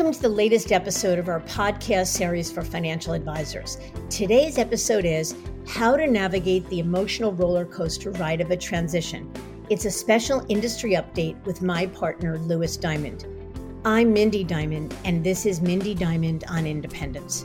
Welcome to the latest episode of our podcast series for financial advisors. Today's episode is How to Navigate the Emotional Roller Coaster Ride of a Transition. It's a special industry update with my partner, Louis Diamond. I'm Mindy Diamond, and this is Mindy Diamond on Independence.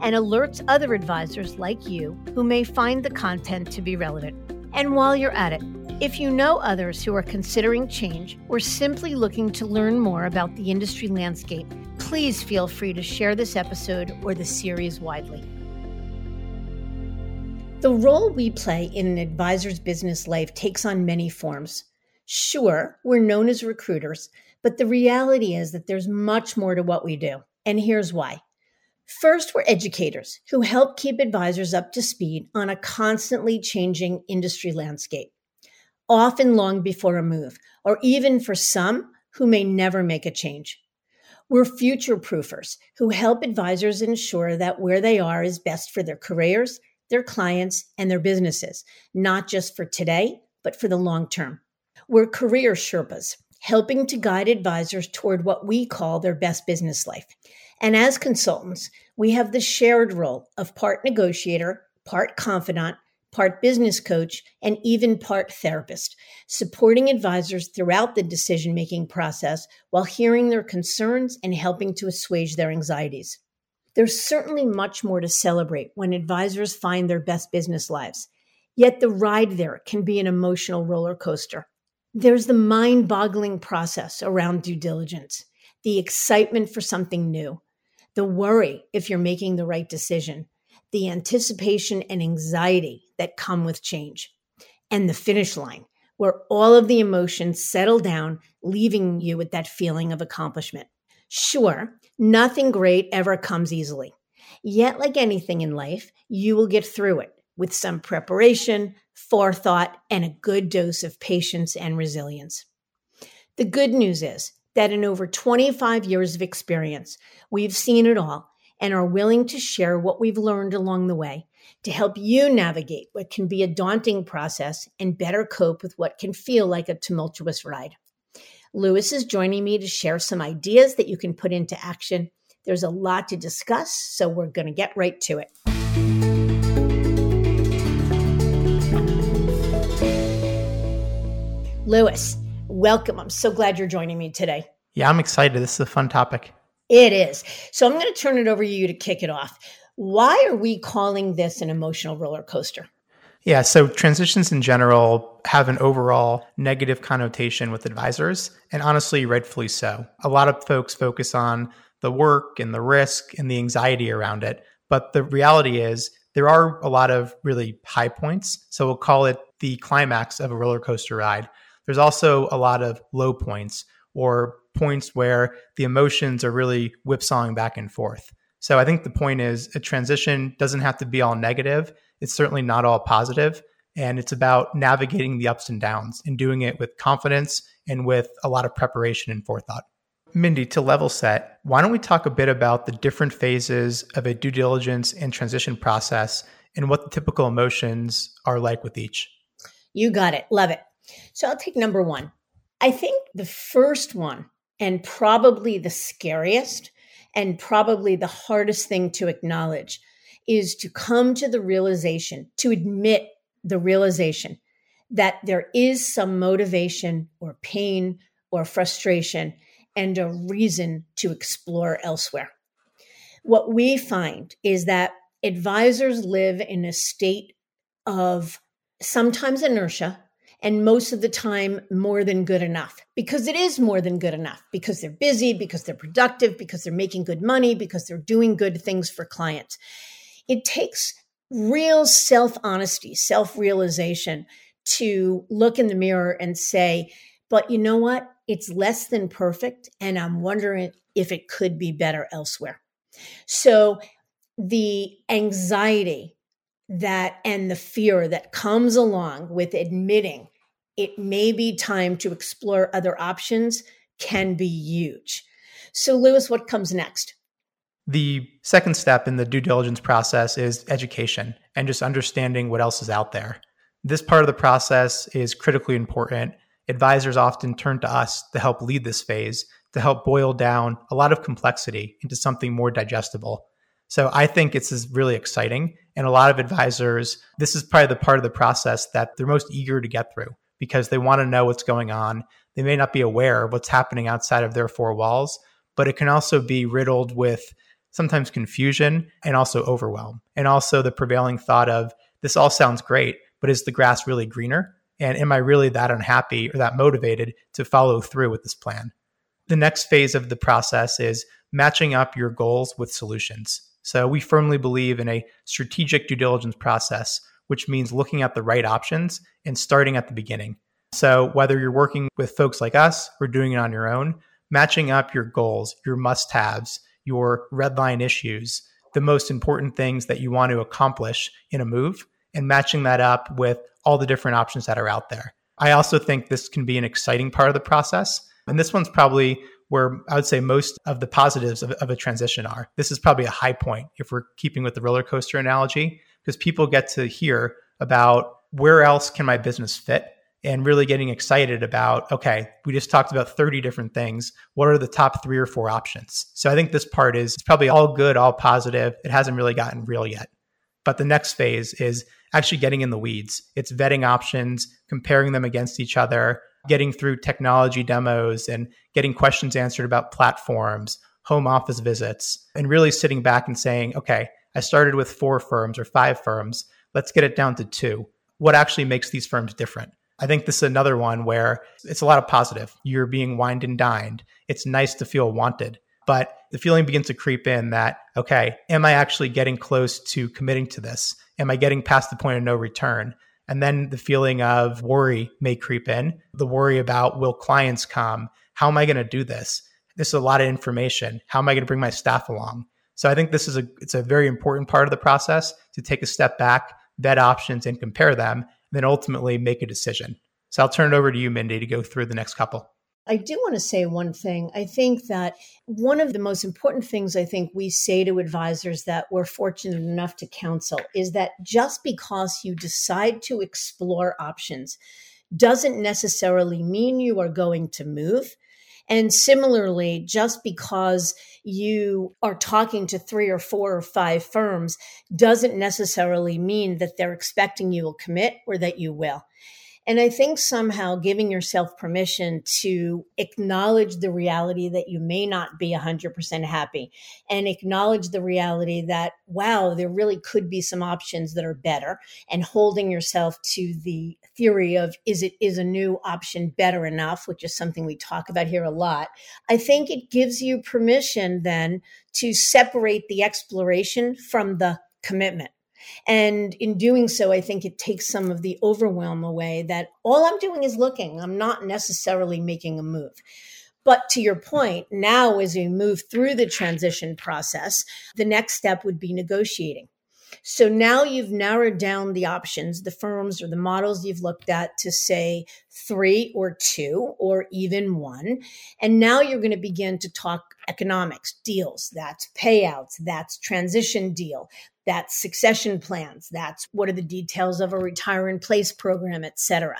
and alerts other advisors like you who may find the content to be relevant. And while you're at it, if you know others who are considering change or simply looking to learn more about the industry landscape, please feel free to share this episode or the series widely. The role we play in an advisor's business life takes on many forms. Sure, we're known as recruiters, but the reality is that there's much more to what we do. And here's why. First, we're educators who help keep advisors up to speed on a constantly changing industry landscape, often long before a move, or even for some who may never make a change. We're future proofers who help advisors ensure that where they are is best for their careers, their clients, and their businesses, not just for today, but for the long term. We're career Sherpas, helping to guide advisors toward what we call their best business life. And as consultants, we have the shared role of part negotiator, part confidant, part business coach, and even part therapist, supporting advisors throughout the decision making process while hearing their concerns and helping to assuage their anxieties. There's certainly much more to celebrate when advisors find their best business lives. Yet the ride there can be an emotional roller coaster. There's the mind boggling process around due diligence, the excitement for something new, the worry if you're making the right decision, the anticipation and anxiety that come with change, and the finish line where all of the emotions settle down, leaving you with that feeling of accomplishment. Sure, nothing great ever comes easily. Yet, like anything in life, you will get through it with some preparation, forethought, and a good dose of patience and resilience. The good news is that in over 25 years of experience, we've seen it all and are willing to share what we've learned along the way to help you navigate what can be a daunting process and better cope with what can feel like a tumultuous ride. Louis is joining me to share some ideas that you can put into action. There's a lot to discuss, so we're going to get right to it. Louis, welcome. I'm so glad you're joining me today. Yeah, I'm excited. This is a fun topic. It is. So I'm going to turn it over to you to kick it off. Why are we calling this an emotional roller coaster? Yeah, so transitions in general have an overall negative connotation with advisors, and honestly, rightfully so. A lot of folks focus on the work and the risk and the anxiety around it. But the reality is, there are a lot of really high points. So we'll call it the climax of a roller coaster ride. There's also a lot of low points or points where the emotions are really whipsawing back and forth. So I think the point is a transition doesn't have to be all negative. It's certainly not all positive, And it's about navigating the ups and downs and doing it with confidence and with a lot of preparation and forethought. Mindy, to level set, why don't we talk a bit about the different phases of a due diligence and transition process and what the typical emotions are like with each? You got it. Love it. So I'll take number one. I think the first one, and probably the scariest, and probably the hardest thing to acknowledge, is to come to the realization, to admit the realization that there is some motivation or pain or frustration and a reason to explore elsewhere. What we find is that advisors live in a state of sometimes inertia, and most of the time more than good enough because it is more than good enough because they're busy, because they're productive, because they're making good money, because they're doing good things for clients. It takes real self honesty, self realization to look in the mirror and say, but you know what? It's less than perfect. And I'm wondering if it could be better elsewhere. So the anxiety that and the fear that comes along with admitting it may be time to explore other options can be huge. So, Louis, what comes next? The second step in the due diligence process is education and just understanding what else is out there. This part of the process is critically important. Advisors often turn to us to help lead this phase, to help boil down a lot of complexity into something more digestible. So I think it's really exciting. And a lot of advisors, this is probably the part of the process that they're most eager to get through because they want to know what's going on. They may not be aware of what's happening outside of their four walls, but it can also be riddled with sometimes confusion and also overwhelm. And also the prevailing thought of this all sounds great, but is the grass really greener? And am I really that unhappy or that motivated to follow through with this plan? The next phase of the process is matching up your goals with solutions. So we firmly believe in a strategic due diligence process, which means looking at the right options and starting at the beginning. So whether you're working with folks like us or doing it on your own, matching up your goals, your must haves, your red line issues, the most important things that you want to accomplish in a move, and matching that up with all the different options that are out there. I also think this can be an exciting part of the process. And this one's probably where I would say most of the positives of, of, a transition are. This is probably a high point if we're keeping with the roller coaster analogy, because people get to hear about where else can my business fit and really getting excited about, okay, we just talked about 30 different things. What are the top three or four options? So I think this part is probably all good, all positive. It hasn't really gotten real yet. But the next phase is actually getting in the weeds. It's vetting options, comparing them against each other, getting through technology demos and getting questions answered about platforms, home office visits, and really sitting back and saying, okay, I started with four firms or five firms. Let's get it down to two. What actually makes these firms different? I think this is another one where it's a lot of positive. You're being wined and dined. It's nice to feel wanted. But the feeling begins to creep in that, okay, am I actually getting close to committing to this? Am I getting past the point of no return? And then the feeling of worry may creep in the worry about will clients come? How am I going to do this? This is a lot of information. How am I going to bring my staff along? So I think this is a it's a very important part of the process to take a step back, vet options and compare them, and then ultimately make a decision. So I'll turn it over to you, Mindy, to go through the next couple. I do want to say one thing. I think that one of the most important things I think we say to advisors that we're fortunate enough to counsel is that just because you decide to explore options doesn't necessarily mean you are going to move. And similarly, just because you are talking to three or four or five firms doesn't necessarily mean that they're expecting you will commit or that you will. And I think somehow giving yourself permission to acknowledge the reality that you may not be 100% happy and acknowledge the reality that, wow, there really could be some options that are better and holding yourself to the theory of is it is a new option better enough, which is something we talk about here a lot. I think it gives you permission then to separate the exploration from the commitment and in doing so, I think it takes some of the overwhelm away that all I'm doing is looking. I'm not necessarily making a move. But to your point, now as we move through the transition process, the next step would be negotiating. So now you've narrowed down the options, the firms or the models you've looked at to say three or two or even one. And now you're going to begin to talk economics, deals, that's payouts, that's transition deal, that's succession plans, that's what are the details of a retire in place program, et cetera.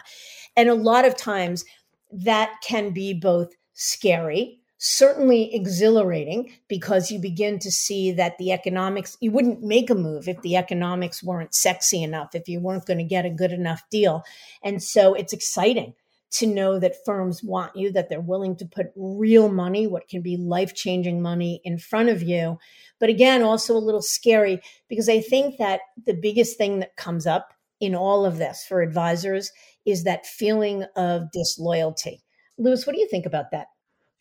And a lot of times that can be both scary certainly exhilarating because you begin to see that the economics, you wouldn't make a move if the economics weren't sexy enough, if you weren't going to get a good enough deal. And so it's exciting to know that firms want you, that they're willing to put real money, what can be life changing money in front of you. But again, also a little scary because I think that the biggest thing that comes up in all of this for advisors is that feeling of disloyalty. Louis, what do you think about that?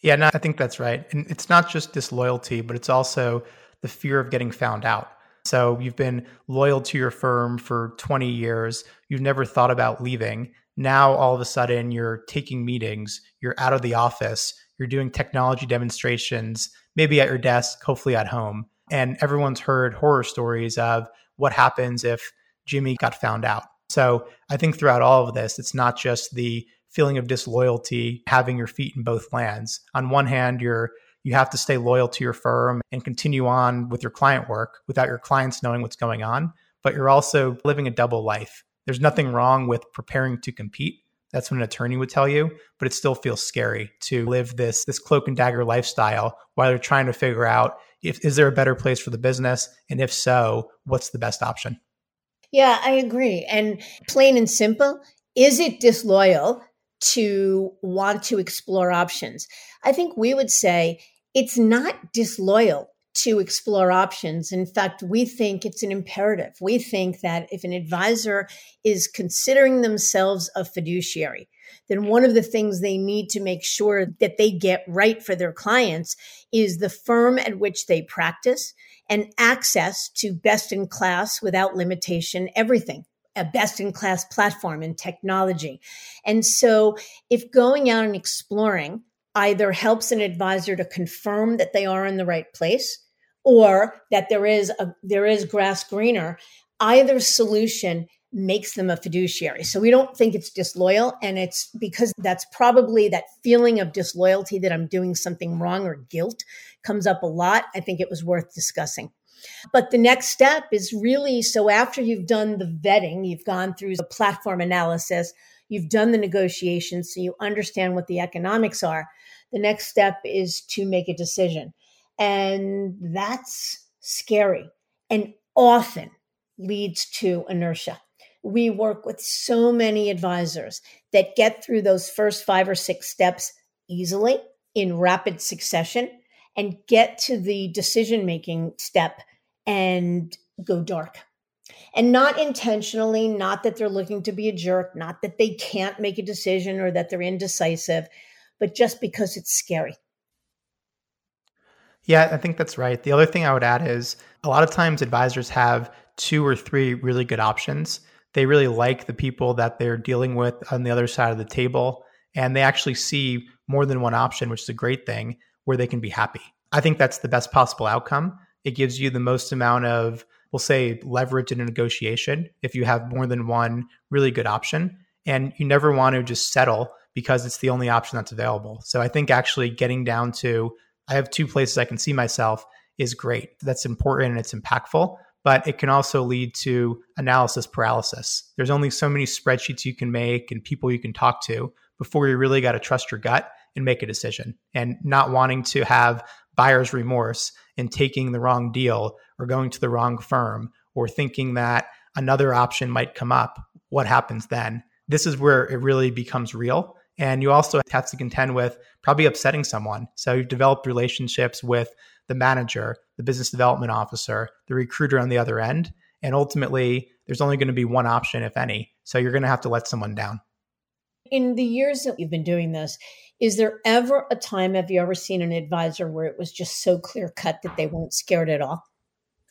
Yeah, no, I think that's right. And it's not just disloyalty, but it's also the fear of getting found out. So you've been loyal to your firm for 20 years. You've never thought about leaving. Now, all of a sudden, you're taking meetings, you're out of the office, you're doing technology demonstrations, maybe at your desk, hopefully at home. And everyone's heard horror stories of what happens if Jimmy got found out. So I think throughout all of this, it's not just the feeling of disloyalty, having your feet in both lands. On one hand, you're you have to stay loyal to your firm and continue on with your client work without your clients knowing what's going on, but you're also living a double life. There's nothing wrong with preparing to compete. That's what an attorney would tell you, but it still feels scary to live this this cloak and dagger lifestyle while you're trying to figure out if is there a better place for the business and if so, what's the best option? Yeah, I agree. And plain and simple, is it disloyal to want to explore options? I think we would say it's not disloyal to explore options. In fact, we think it's an imperative. We think that if an advisor is considering themselves a fiduciary, then one of the things they need to make sure that they get right for their clients is the firm at which they practice and access to best in class without limitation everything a best in class platform and technology. And so if going out and exploring either helps an advisor to confirm that they are in the right place or that there is a there is grass greener, either solution makes them a fiduciary. So we don't think it's disloyal. And it's because that's probably that feeling of disloyalty that I'm doing something wrong or guilt comes up a lot. I think it was worth discussing. But the next step is really so after you've done the vetting, you've gone through the platform analysis, you've done the negotiations, so you understand what the economics are. The next step is to make a decision. And that's scary and often leads to inertia we work with so many advisors that get through those first five or six steps easily in rapid succession and get to the decision making step and go dark. And not intentionally, not that they're looking to be a jerk, not that they can't make a decision or that they're indecisive, but just because it's scary. Yeah, I think that's right. The other thing I would add is a lot of times advisors have two or three really good options they really like the people that they're dealing with on the other side of the table. And they actually see more than one option, which is a great thing, where they can be happy. I think that's the best possible outcome. It gives you the most amount of, we'll say, leverage in a negotiation if you have more than one really good option. And you never want to just settle because it's the only option that's available. So I think actually getting down to, I have two places I can see myself is great. That's important and it's impactful but it can also lead to analysis paralysis. There's only so many spreadsheets you can make and people you can talk to before you really got to trust your gut and make a decision and not wanting to have buyer's remorse and taking the wrong deal or going to the wrong firm or thinking that another option might come up. What happens then? This is where it really becomes real. And you also have to contend with probably upsetting someone. So you've developed relationships with the manager, the business development officer, the recruiter on the other end. And ultimately, there's only going to be one option, if any. So you're going to have to let someone down. In the years that you've been doing this, is there ever a time, have you ever seen an advisor where it was just so clear cut that they weren't scared at all?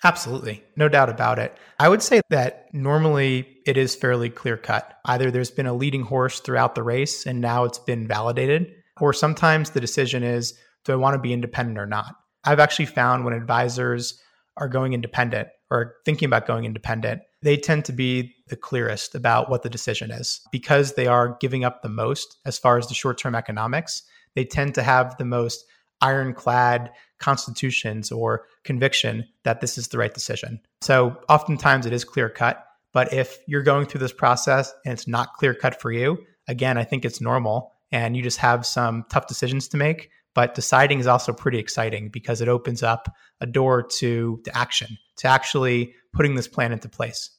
Absolutely. No doubt about it. I would say that normally it is fairly clear cut. Either there's been a leading horse throughout the race and now it's been validated, or sometimes the decision is do I want to be independent or not? I've actually found when advisors are going independent or thinking about going independent, they tend to be the clearest about what the decision is because they are giving up the most as far as the short term economics. They tend to have the most ironclad constitutions or conviction that this is the right decision. So oftentimes it is clear cut. But if you're going through this process and it's not clear cut for you, again, I think it's normal and you just have some tough decisions to make. But deciding is also pretty exciting because it opens up a door to, to action, to actually putting this plan into place,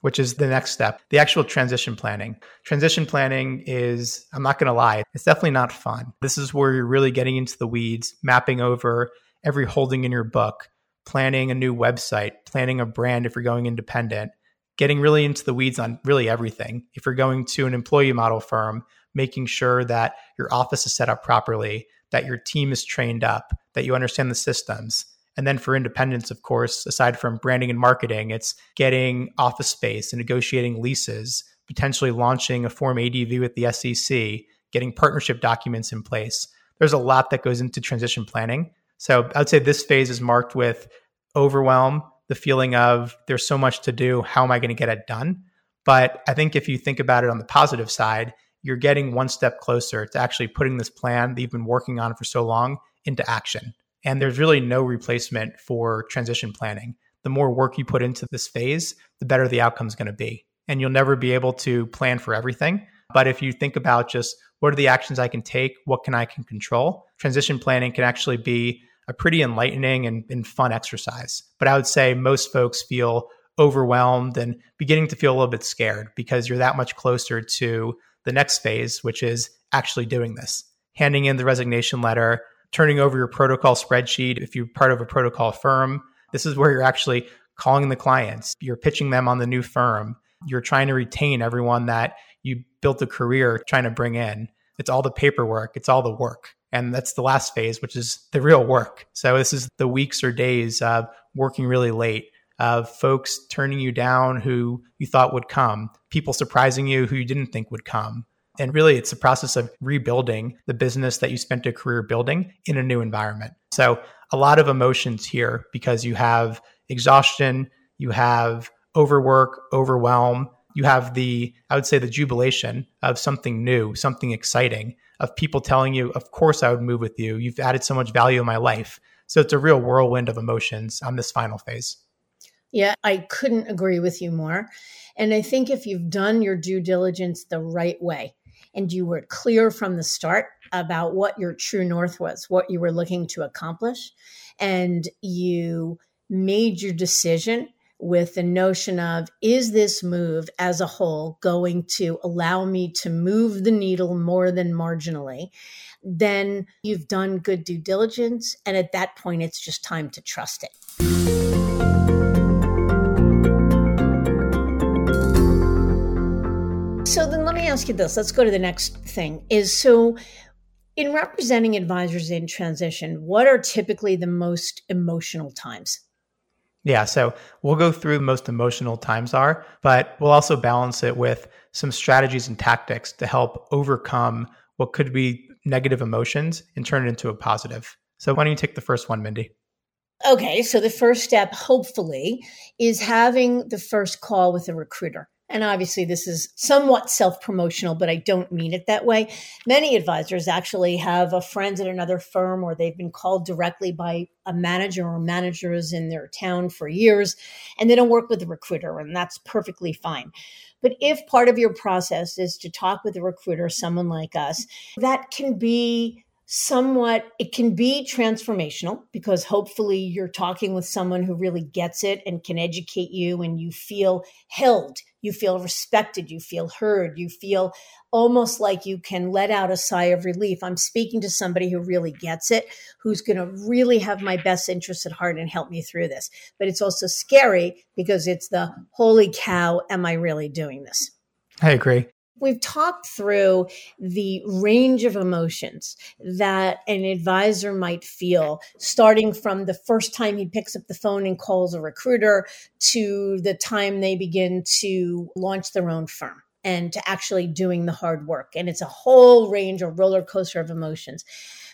which is the next step the actual transition planning. Transition planning is, I'm not going to lie, it's definitely not fun. This is where you're really getting into the weeds, mapping over every holding in your book, planning a new website, planning a brand if you're going independent, getting really into the weeds on really everything. If you're going to an employee model firm, making sure that your office is set up properly, that your team is trained up, that you understand the systems. And then for independents, of course, aside from branding and marketing, it's getting office space and negotiating leases, potentially launching a Form ADV with the SEC, getting partnership documents in place. There's a lot that goes into transition planning. So I would say this phase is marked with overwhelm, the feeling of there's so much to do. How am I going to get it done? But I think if you think about it on the positive side, you're getting one step closer to actually putting this plan that you've been working on for so long into action. And there's really no replacement for transition planning. The more work you put into this phase, the better the outcome is going to be. And you'll never be able to plan for everything. But if you think about just what are the actions I can take, what can I can control, transition planning can actually be a pretty enlightening and, and fun exercise. But I would say most folks feel overwhelmed and beginning to feel a little bit scared because you're that much closer to the next phase, which is actually doing this, handing in the resignation letter, turning over your protocol spreadsheet. If you're part of a protocol firm, this is where you're actually calling the clients, you're pitching them on the new firm, you're trying to retain everyone that you built a career trying to bring in. It's all the paperwork, it's all the work. And that's the last phase, which is the real work. So this is the weeks or days of working really late, of folks turning you down who you thought would come, people surprising you who you didn't think would come. And really, it's a process of rebuilding the business that you spent a career building in a new environment. So, a lot of emotions here because you have exhaustion, you have overwork, overwhelm, you have the, I would say, the jubilation of something new, something exciting, of people telling you, of course I would move with you. You've added so much value in my life. So it's a real whirlwind of emotions on this final phase. Yeah, I couldn't agree with you more. And I think if you've done your due diligence the right way and you were clear from the start about what your true north was, what you were looking to accomplish, and you made your decision with the notion of is this move as a whole going to allow me to move the needle more than marginally? Then you've done good due diligence and at that point it's just time to trust it me ask you this let's go to the next thing is so in representing advisors in transition what are typically the most emotional times yeah, so we'll go through most emotional times are, but we'll also balance it with some strategies and tactics to help overcome what could be negative emotions and turn it into a positive. So why don't you take the first one, Mindy? Okay, so the first step, hopefully, is having the first call with a recruiter. And obviously, this is somewhat self promotional, but I don't mean it that way. Many advisors actually have a friend at another firm or they've been called directly by a manager or managers in their town for years, and they don't work with a recruiter, and that's perfectly fine. But if part of your process is to talk with a recruiter, someone like us, that can be somewhat it can be transformational because hopefully you're talking with someone who really gets it and can educate you and you feel held you feel respected you feel heard you feel almost like you can let out a sigh of relief. I'm speaking to somebody who really gets it who's going to really have my best interests at heart and help me through this. But it's also scary because it's the holy cow am i really doing this? I agree. We've talked through the range of emotions that an advisor might feel, starting from the first time he picks up the phone and calls a recruiter to the time they begin to launch their own firm and to actually doing the hard work. And it's a whole range, a roller coaster of emotions.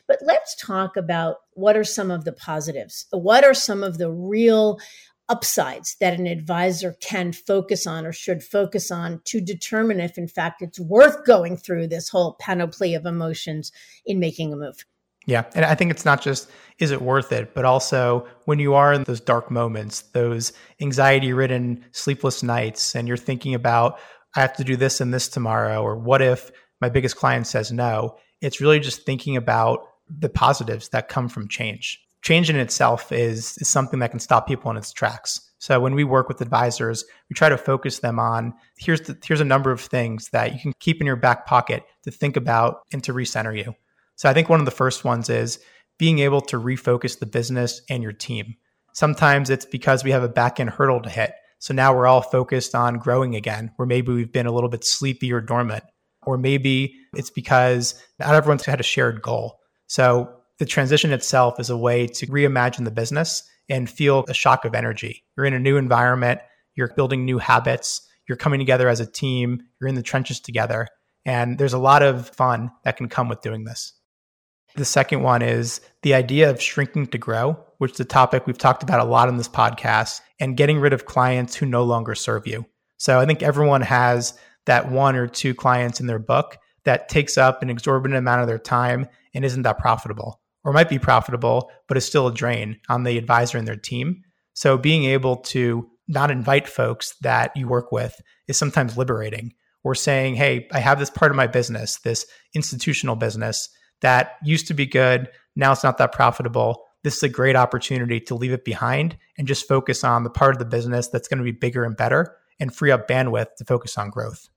But let's talk about what are some of the positives? What are some of the real upsides that an advisor can focus on or should focus on to determine if, in fact, it's worth going through this whole panoply of emotions in making a move. Yeah. And I think it's not just is it worth it, but also when you are in those dark moments, those anxiety ridden sleepless nights, and you're thinking about, I have to do this and this tomorrow, or what if my biggest client says no? It's really just thinking about the positives that come from change change in itself is, is something that can stop people in its tracks. So when we work with advisors, we try to focus them on here's the, here's a number of things that you can keep in your back pocket to think about and to recenter you. So I think one of the first ones is being able to refocus the business and your team. Sometimes it's because we have a back end hurdle to hit. So now we're all focused on growing again, where maybe we've been a little bit sleepy or dormant. Or maybe it's because not everyone's had a shared goal. So the transition itself is a way to reimagine the business and feel a shock of energy. You're in a new environment, you're building new habits, you're coming together as a team, you're in the trenches together. And there's a lot of fun that can come with doing this. The second one is the idea of shrinking to grow, which is a topic we've talked about a lot in this podcast, and getting rid of clients who no longer serve you. So I think everyone has that one or two clients in their book that takes up an exorbitant amount of their time and isn't that profitable, or might be profitable, but is still a drain on the advisor and their team. So being able to not invite folks that you work with is sometimes liberating. Or saying, hey, I have this part of my business, this institutional business that used to be good. Now it's not that profitable. This is a great opportunity to leave it behind and just focus on the part of the business that's going to be bigger and better and free up bandwidth to focus on growth.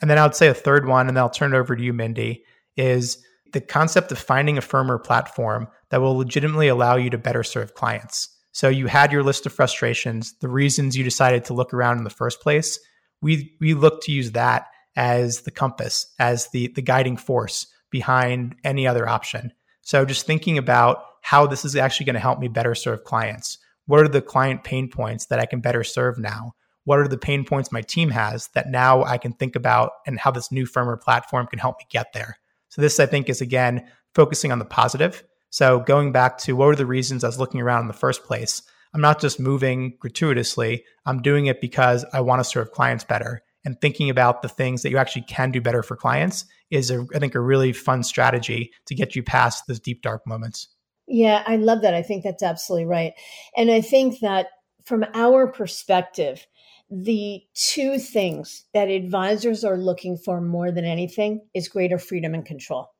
And then I would say a third one, and then I'll turn it over to you, Mindy, is the concept of finding a firm or platform that will legitimately allow you to better serve clients. So you had your list of frustrations, the reasons you decided to look around in the first place. We we look to use that as the compass, as the the guiding force behind any other option. So just thinking about how this is actually going to help me better serve clients. What are the client pain points that I can better serve now? What are the pain points my team has that now I can think about and how this new firm or platform can help me get there? So this I think is again focusing on the positive so going back to what were the reasons I was looking around in the first place? I'm not just moving gratuitously. I'm doing it because I want to serve clients better. And thinking about the things that you actually can do better for clients is, a, I think, a really fun strategy to get you past those deep, dark moments. Yeah, I love that. I think that's absolutely right. And I think that from our perspective, the two things that advisors are looking for more than anything is greater freedom and control.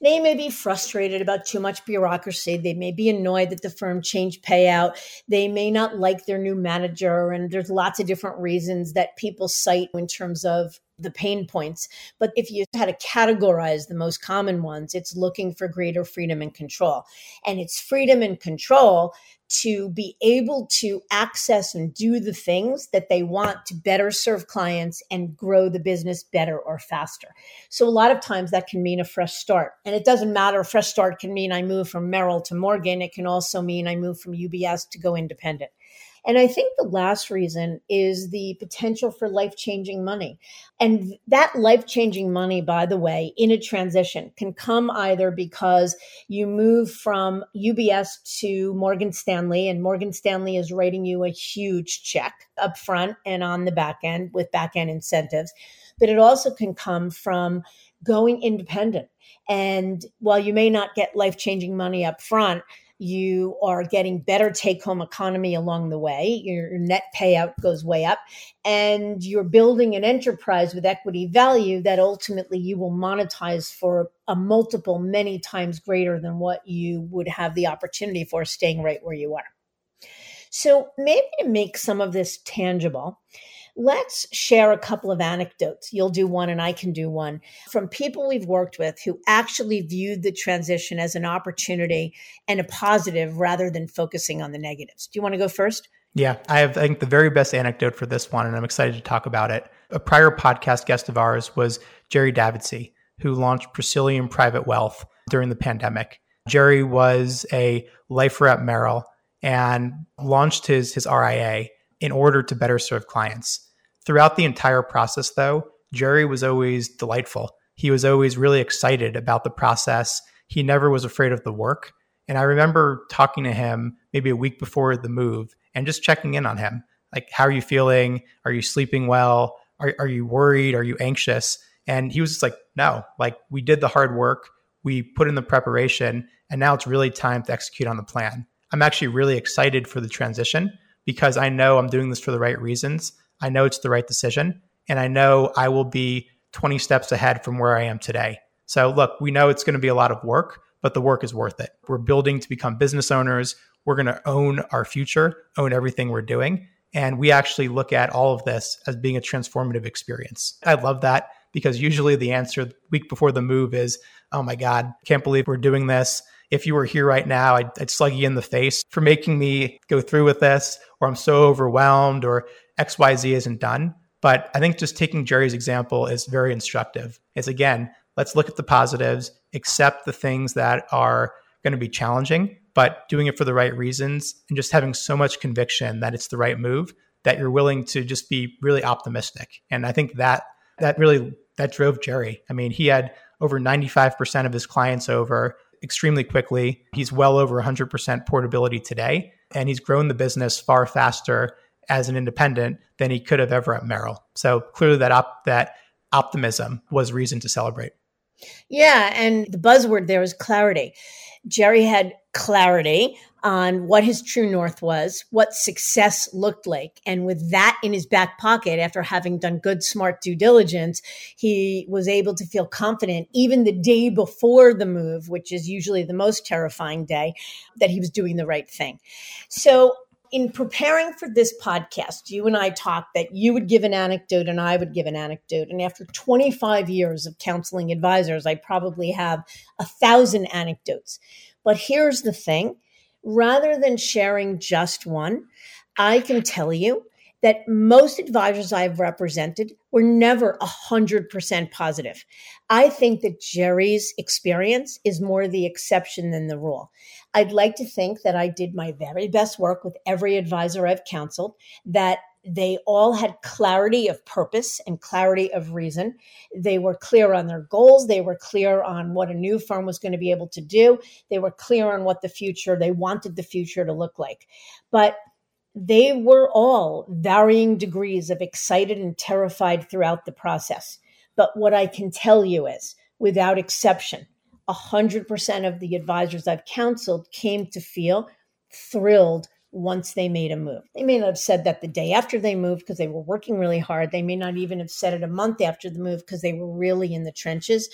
They may be frustrated about too much bureaucracy. They may be annoyed that the firm changed payout. They may not like their new manager. And there's lots of different reasons that people cite in terms of the pain points. But if you had to categorize the most common ones, it's looking for greater freedom and control. And it's freedom and control to be able to access and do the things that they want to better serve clients and grow the business better or faster. So a lot of times that can mean a fresh start. And it doesn't matter, a fresh start can mean I move from Merrill to Morgan. It can also mean I move from UBS to go independent. And I think the last reason is the potential for life changing money. And that life changing money, by the way, in a transition can come either because you move from UBS to Morgan Stanley, and Morgan Stanley is writing you a huge check up front and on the back end with back end incentives. But it also can come from going independent. And while you may not get life changing money up front, you are getting better take home economy along the way. Your net payout goes way up, and you're building an enterprise with equity value that ultimately you will monetize for a multiple many times greater than what you would have the opportunity for staying right where you are. So, maybe to make some of this tangible, Let's share a couple of anecdotes. You'll do one and I can do one from people we've worked with who actually viewed the transition as an opportunity and a positive rather than focusing on the negatives. Do you want to go first? Yeah, I have, I think, the very best anecdote for this one, and I'm excited to talk about it. A prior podcast guest of ours was Jerry Davidsey, who launched Presilium Private Wealth during the pandemic. Jerry was a lifer at Merrill and launched his, his RIA in order to better serve clients. Throughout the entire process, though, Jerry was always delightful. He was always really excited about the process. He never was afraid of the work. And I remember talking to him maybe a week before the move and just checking in on him. Like, how are you feeling? Are you sleeping well? Are, are you worried? Are you anxious? And he was just like, no, like we did the hard work, we put in the preparation, and now it's really time to execute on the plan. I'm actually really excited for the transition because I know I'm doing this for the right reasons. I know it's the right decision. And I know I will be 20 steps ahead from where I am today. So, look, we know it's going to be a lot of work, but the work is worth it. We're building to become business owners. We're going to own our future, own everything we're doing. And we actually look at all of this as being a transformative experience. I love that because usually the answer the week before the move is, oh my God, can't believe we're doing this if you were here right now, I'd, I'd slug you in the face for making me go through with this, or I'm so overwhelmed, or XYZ isn't done. But I think just taking Jerry's example is very instructive. It's again, let's look at the positives, accept the things that are going to be challenging, but doing it for the right reasons and just having so much conviction that it's the right move that you're willing to just be really optimistic. And I think that that really that drove Jerry. I mean, he had over 95% of his clients over extremely quickly. He's well over 100% portability today, and he's grown the business far faster as an independent than he could have ever at Merrill. So clearly, that op- that optimism was reason to celebrate. Yeah, and the buzzword there is clarity. Jerry had clarity on what his true north was, what success looked like. And with that in his back pocket, after having done good, smart due diligence, he was able to feel confident even the day before the move, which is usually the most terrifying day, that he was doing the right thing. So in preparing for this podcast, you and I talked that you would give an anecdote and I would give an anecdote. And after 25 years of counseling advisors, I probably have a thousand anecdotes. But here's the thing rather than sharing just one, I can tell you that most advisors I've represented were never 100% positive. I think that Jerry's experience is more the exception than the rule. I'd like to think that I did my very best work with every advisor I've counseled, that they all had clarity of purpose and clarity of reason. They were clear on their goals. They were clear on what a new firm was going to be able to do. They were clear on what the future, they wanted the future to look like. But they were all varying degrees of excited and terrified throughout the process. But what I can tell you is, without exception, 100% of the advisors I've counseled came to feel thrilled once they made a move. They may not have said that the day after they moved because they were working really hard. They may not even have said it a month after the move because they were really in the trenches.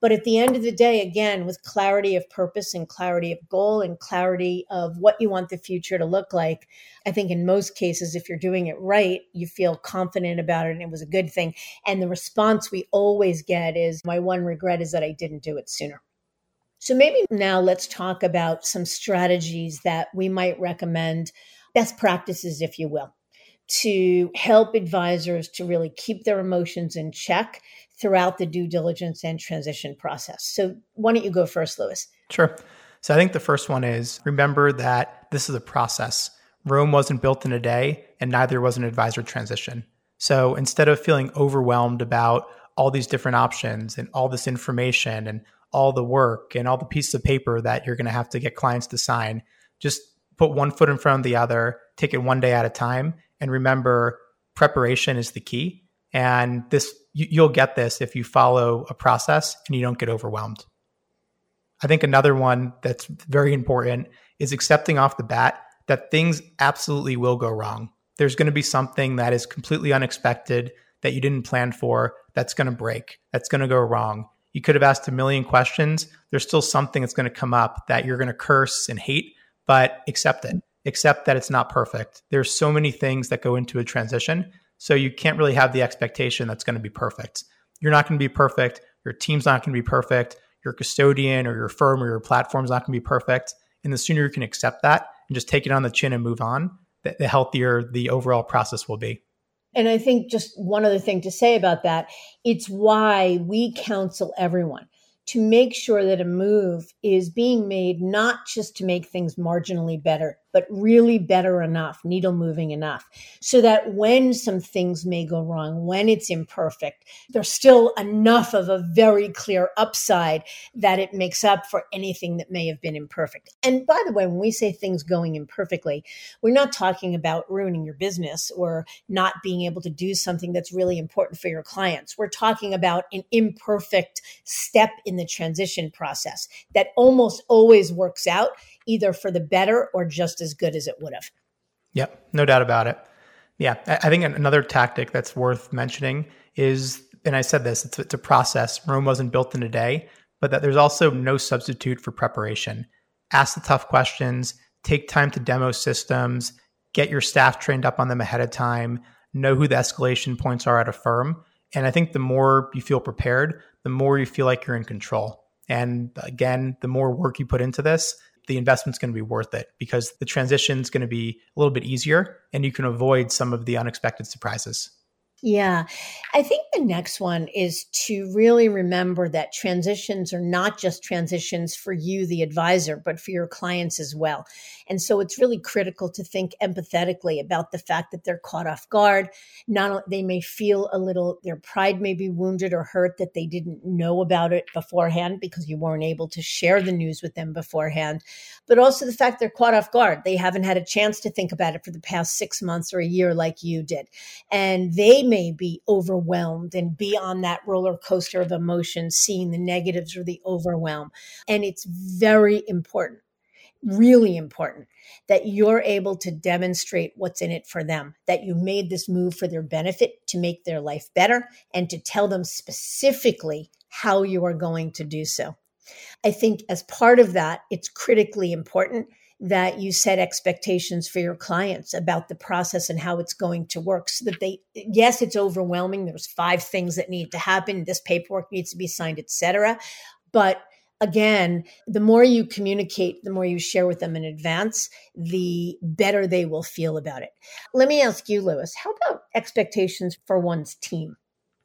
But at the end of the day, again, with clarity of purpose and clarity of goal and clarity of what you want the future to look like, I think in most cases, if you're doing it right, you feel confident about it and it was a good thing. And the response we always get is, my one regret is that I didn't do it sooner. So maybe now let's talk about some strategies that we might recommend, best practices, if you will, to help advisors to really keep their emotions in check throughout the due diligence and transition process. So, why don't you go first, Louis? Sure. So, I think the first one is remember that this is a process. Rome wasn't built in a day, and neither was an advisor transition. So, instead of feeling overwhelmed about all these different options and all this information and all the work and all the pieces of paper that you're going to have to get clients to sign, just put one foot in front of the other, take it one day at a time, and remember preparation is the key. And this you, will get this if you follow a process and you don't get overwhelmed. I think another one that's very important is accepting off the bat that things absolutely will go wrong. There's going to be something that is completely unexpected that you didn't plan for that's going to break, that's going to go wrong. You could have asked a million questions. There's still something that's going to come up that you're going to curse and hate, but accept it. Accept that it's not perfect. There's so many things that go into a transition so you can't really have the expectation that's going to be perfect. You're not going to be perfect. Your team's not going to be perfect. Your custodian or your firm or your platform's not going to be perfect. And the sooner you can accept that and just take it on the chin and move on, the, the healthier the overall process will be. And I think just one other thing to say about that it's why we counsel everyone to make sure that a move is being made not just to make things marginally better, but really better enough, needle moving enough, so that when some things may go wrong, when it's imperfect, there's still enough of a very clear upside that it makes up for anything that may have been imperfect. And by the way, when we say things going imperfectly, we're not talking about ruining your business or not being able to do something that's really important for your clients. We're talking about an imperfect step in the transition process that almost always works out either for the better or just as good as it would have. Yep, no doubt about it. Yeah, I think another tactic that's worth mentioning is, and I said this, it's, it's a process. Rome wasn't built in a day, but that there's also no substitute for preparation. Ask the tough questions, take time to demo systems, get your staff trained up on them ahead of time, know who the escalation points are at a firm. And I think the more you feel prepared, the more you feel like you're in control. And again, the more work you put into this, the investment's going to be worth it because the transition is going to be a little bit easier and you can avoid some of the unexpected surprises. Yeah. I think the next one is to really remember that transitions are not just transitions for you, the advisor, but for your clients as well. And so it's really critical to think empathetically about the fact that they're caught off guard. Not they may feel a little, their pride may be wounded or hurt that they didn't know about it beforehand because you weren't able to share the news with them beforehand. But also the fact they're caught off guard. They haven't had a chance to think about it for the past six months or a year like you did. And they may be overwhelmed and be on that roller coaster of emotions, seeing the negatives or the overwhelm. And it's very important, really important that you're able to demonstrate what's in it for them, that you made this move for their benefit to make their life better and to tell them specifically how you are going to do so. I think as part of that, it's critically important that you set expectations for your clients about the process and how it's going to work so that they yes it's overwhelming. There's five things that need to happen. This paperwork needs to be signed etc but again the more you communicate the more you share with them in advance the better they will feel about it. Let me ask you Louis how about expectations for one's team?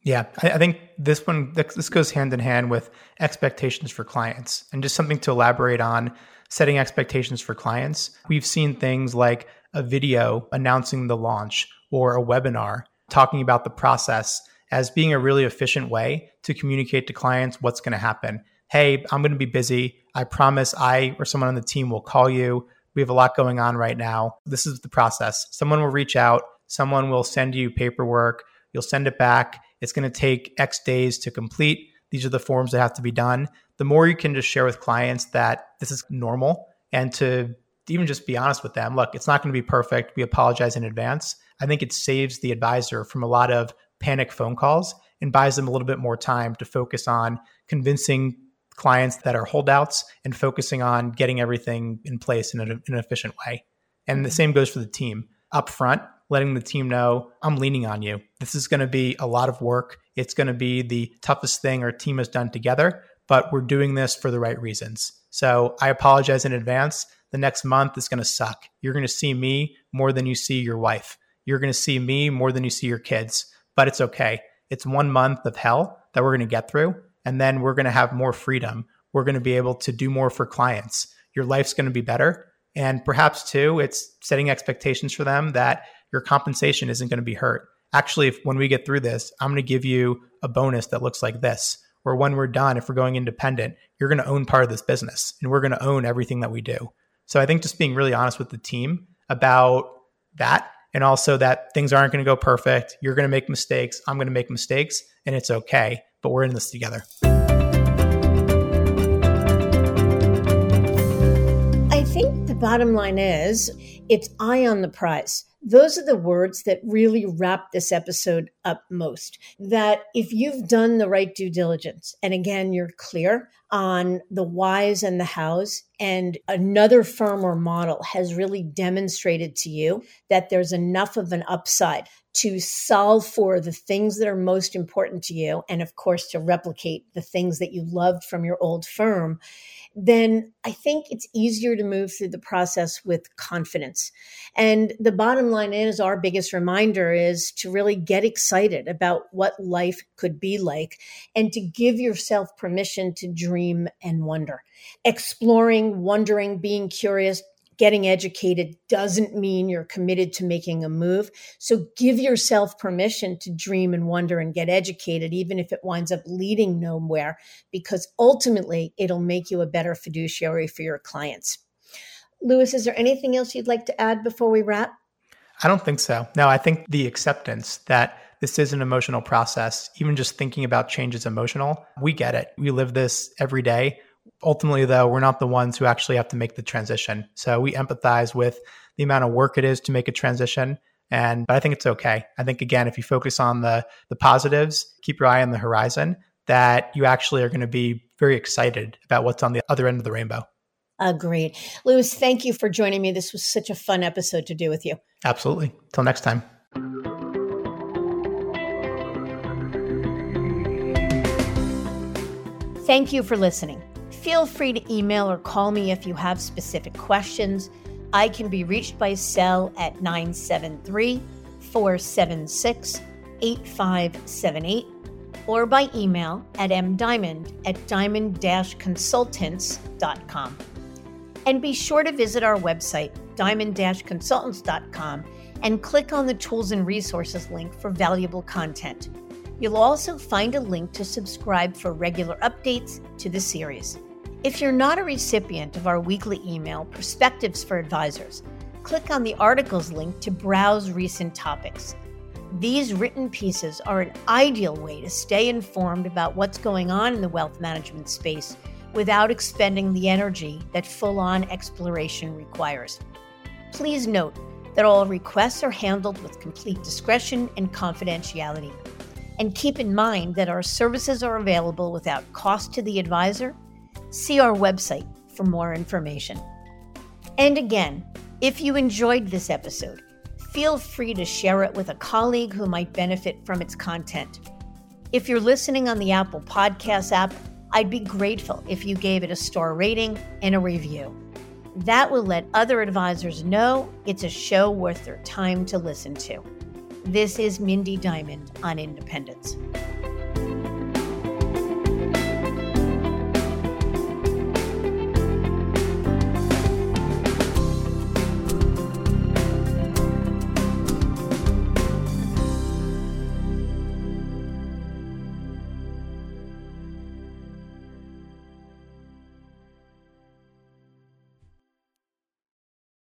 Yeah, I, think this one this goes hand in hand with expectations for clients, and just something to elaborate on setting expectations for clients. We've seen things like a video announcing the launch or a webinar talking about the process as being a really efficient way to communicate to clients what's going to happen. Hey, I'm going to be busy. I promise I or someone on the team will call you. We have a lot going on right now. This is the process. Someone will reach out, someone will send you paperwork, you'll send it back. It's going to take X days to complete. These are the forms that have to be done the more you can just share with clients that this is normal and to even just be honest with them look, it's not going to be perfect. We apologize in advance. I think it saves the advisor from a lot of panic phone calls and buys them a little bit more time to focus on convincing clients that are holdouts and focusing on getting everything in place in, a, in an efficient way. And the mm-hmm. same goes for the team. Up front, letting the team know I'm leaning on you. This is going to be a lot of work. It's going to be the toughest thing our team has done together but we're doing this for the right reasons. So I apologize in advance. The next month is going to suck. You're going to see me more than you see your wife. You're going to see me more than you see your kids, but it's okay. It's one month of hell that we're going to get through. And then we're going to have more freedom. We're going to be able to do more for clients. Your life's going to be better. And perhaps too, it's setting expectations for them that your compensation isn't going to be hurt. Actually, if, when we get through this, I'm going to give you a bonus that looks like this where when we're done, if we're going independent, you're going to own part of this business and we're going to own everything that we do. So I think just being really honest with the team about that and also that things aren't going to go perfect. You're going to make mistakes. I'm going to make mistakes and it's okay, but we're in this together. I think the bottom line is it's eye on the prize. Those are the words that really wrap this episode up most. That if you've done the right due diligence, and again, you're clear on the whys and the hows, and another firm or model has really demonstrated to you that there's enough of an upside to solve for the things that are most important to you, and of course, to replicate the things that you loved from your old firm then I think it's easier to move through the process with confidence. And the bottom line is our biggest reminder is to really get excited about what life could be like and to give yourself permission to dream and wonder. Exploring, wondering, being curious, getting educated doesn't mean you're committed to making a move. So give yourself permission to dream and wonder and get educated, even if it winds up leading nowhere, because ultimately it'll make you a better fiduciary for your clients. Louis, is there anything else you'd like to add before we wrap? I don't think so. No, I think the acceptance that this is an emotional process, even just thinking about change is emotional. We get it. We live this every day ultimately though we're not the ones who actually have to make the transition so we empathize with the amount of work it is to make a transition and but i think it's okay i think again if you focus on the the positives keep your eye on the horizon that you actually are going to be very excited about what's on the other end of the rainbow agreed. Louis thank you for joining me. This was such a fun episode to do with you. Absolutely. Till next time. Thank you for listening. Feel free to email or call me if you have specific questions. I can be reached by cell at 973 476 8578 or by email at mdiamond at diamond consultants.com. And be sure to visit our website, diamond consultants.com, and click on the Tools and Resources link for valuable content. You'll also find a link to subscribe for regular updates to the series. If you're not a recipient of our weekly email, Perspectives for Advisors, click on the articles link to browse recent topics. These written pieces are an ideal way to stay informed about what's going on in the wealth management space without expending the energy that full on exploration requires. Please note that all requests are handled with complete discretion and confidentiality. And keep in mind that our services are available without cost to the advisor. See our website for more information. And again, if you enjoyed this episode, feel free to share it with a colleague who might benefit from its content. If you're listening on the Apple Podcast app, I'd be grateful if you gave it a star rating and a review. That will let other advisors know it's a show worth their time to listen to. This is Mindy Diamond on Independence.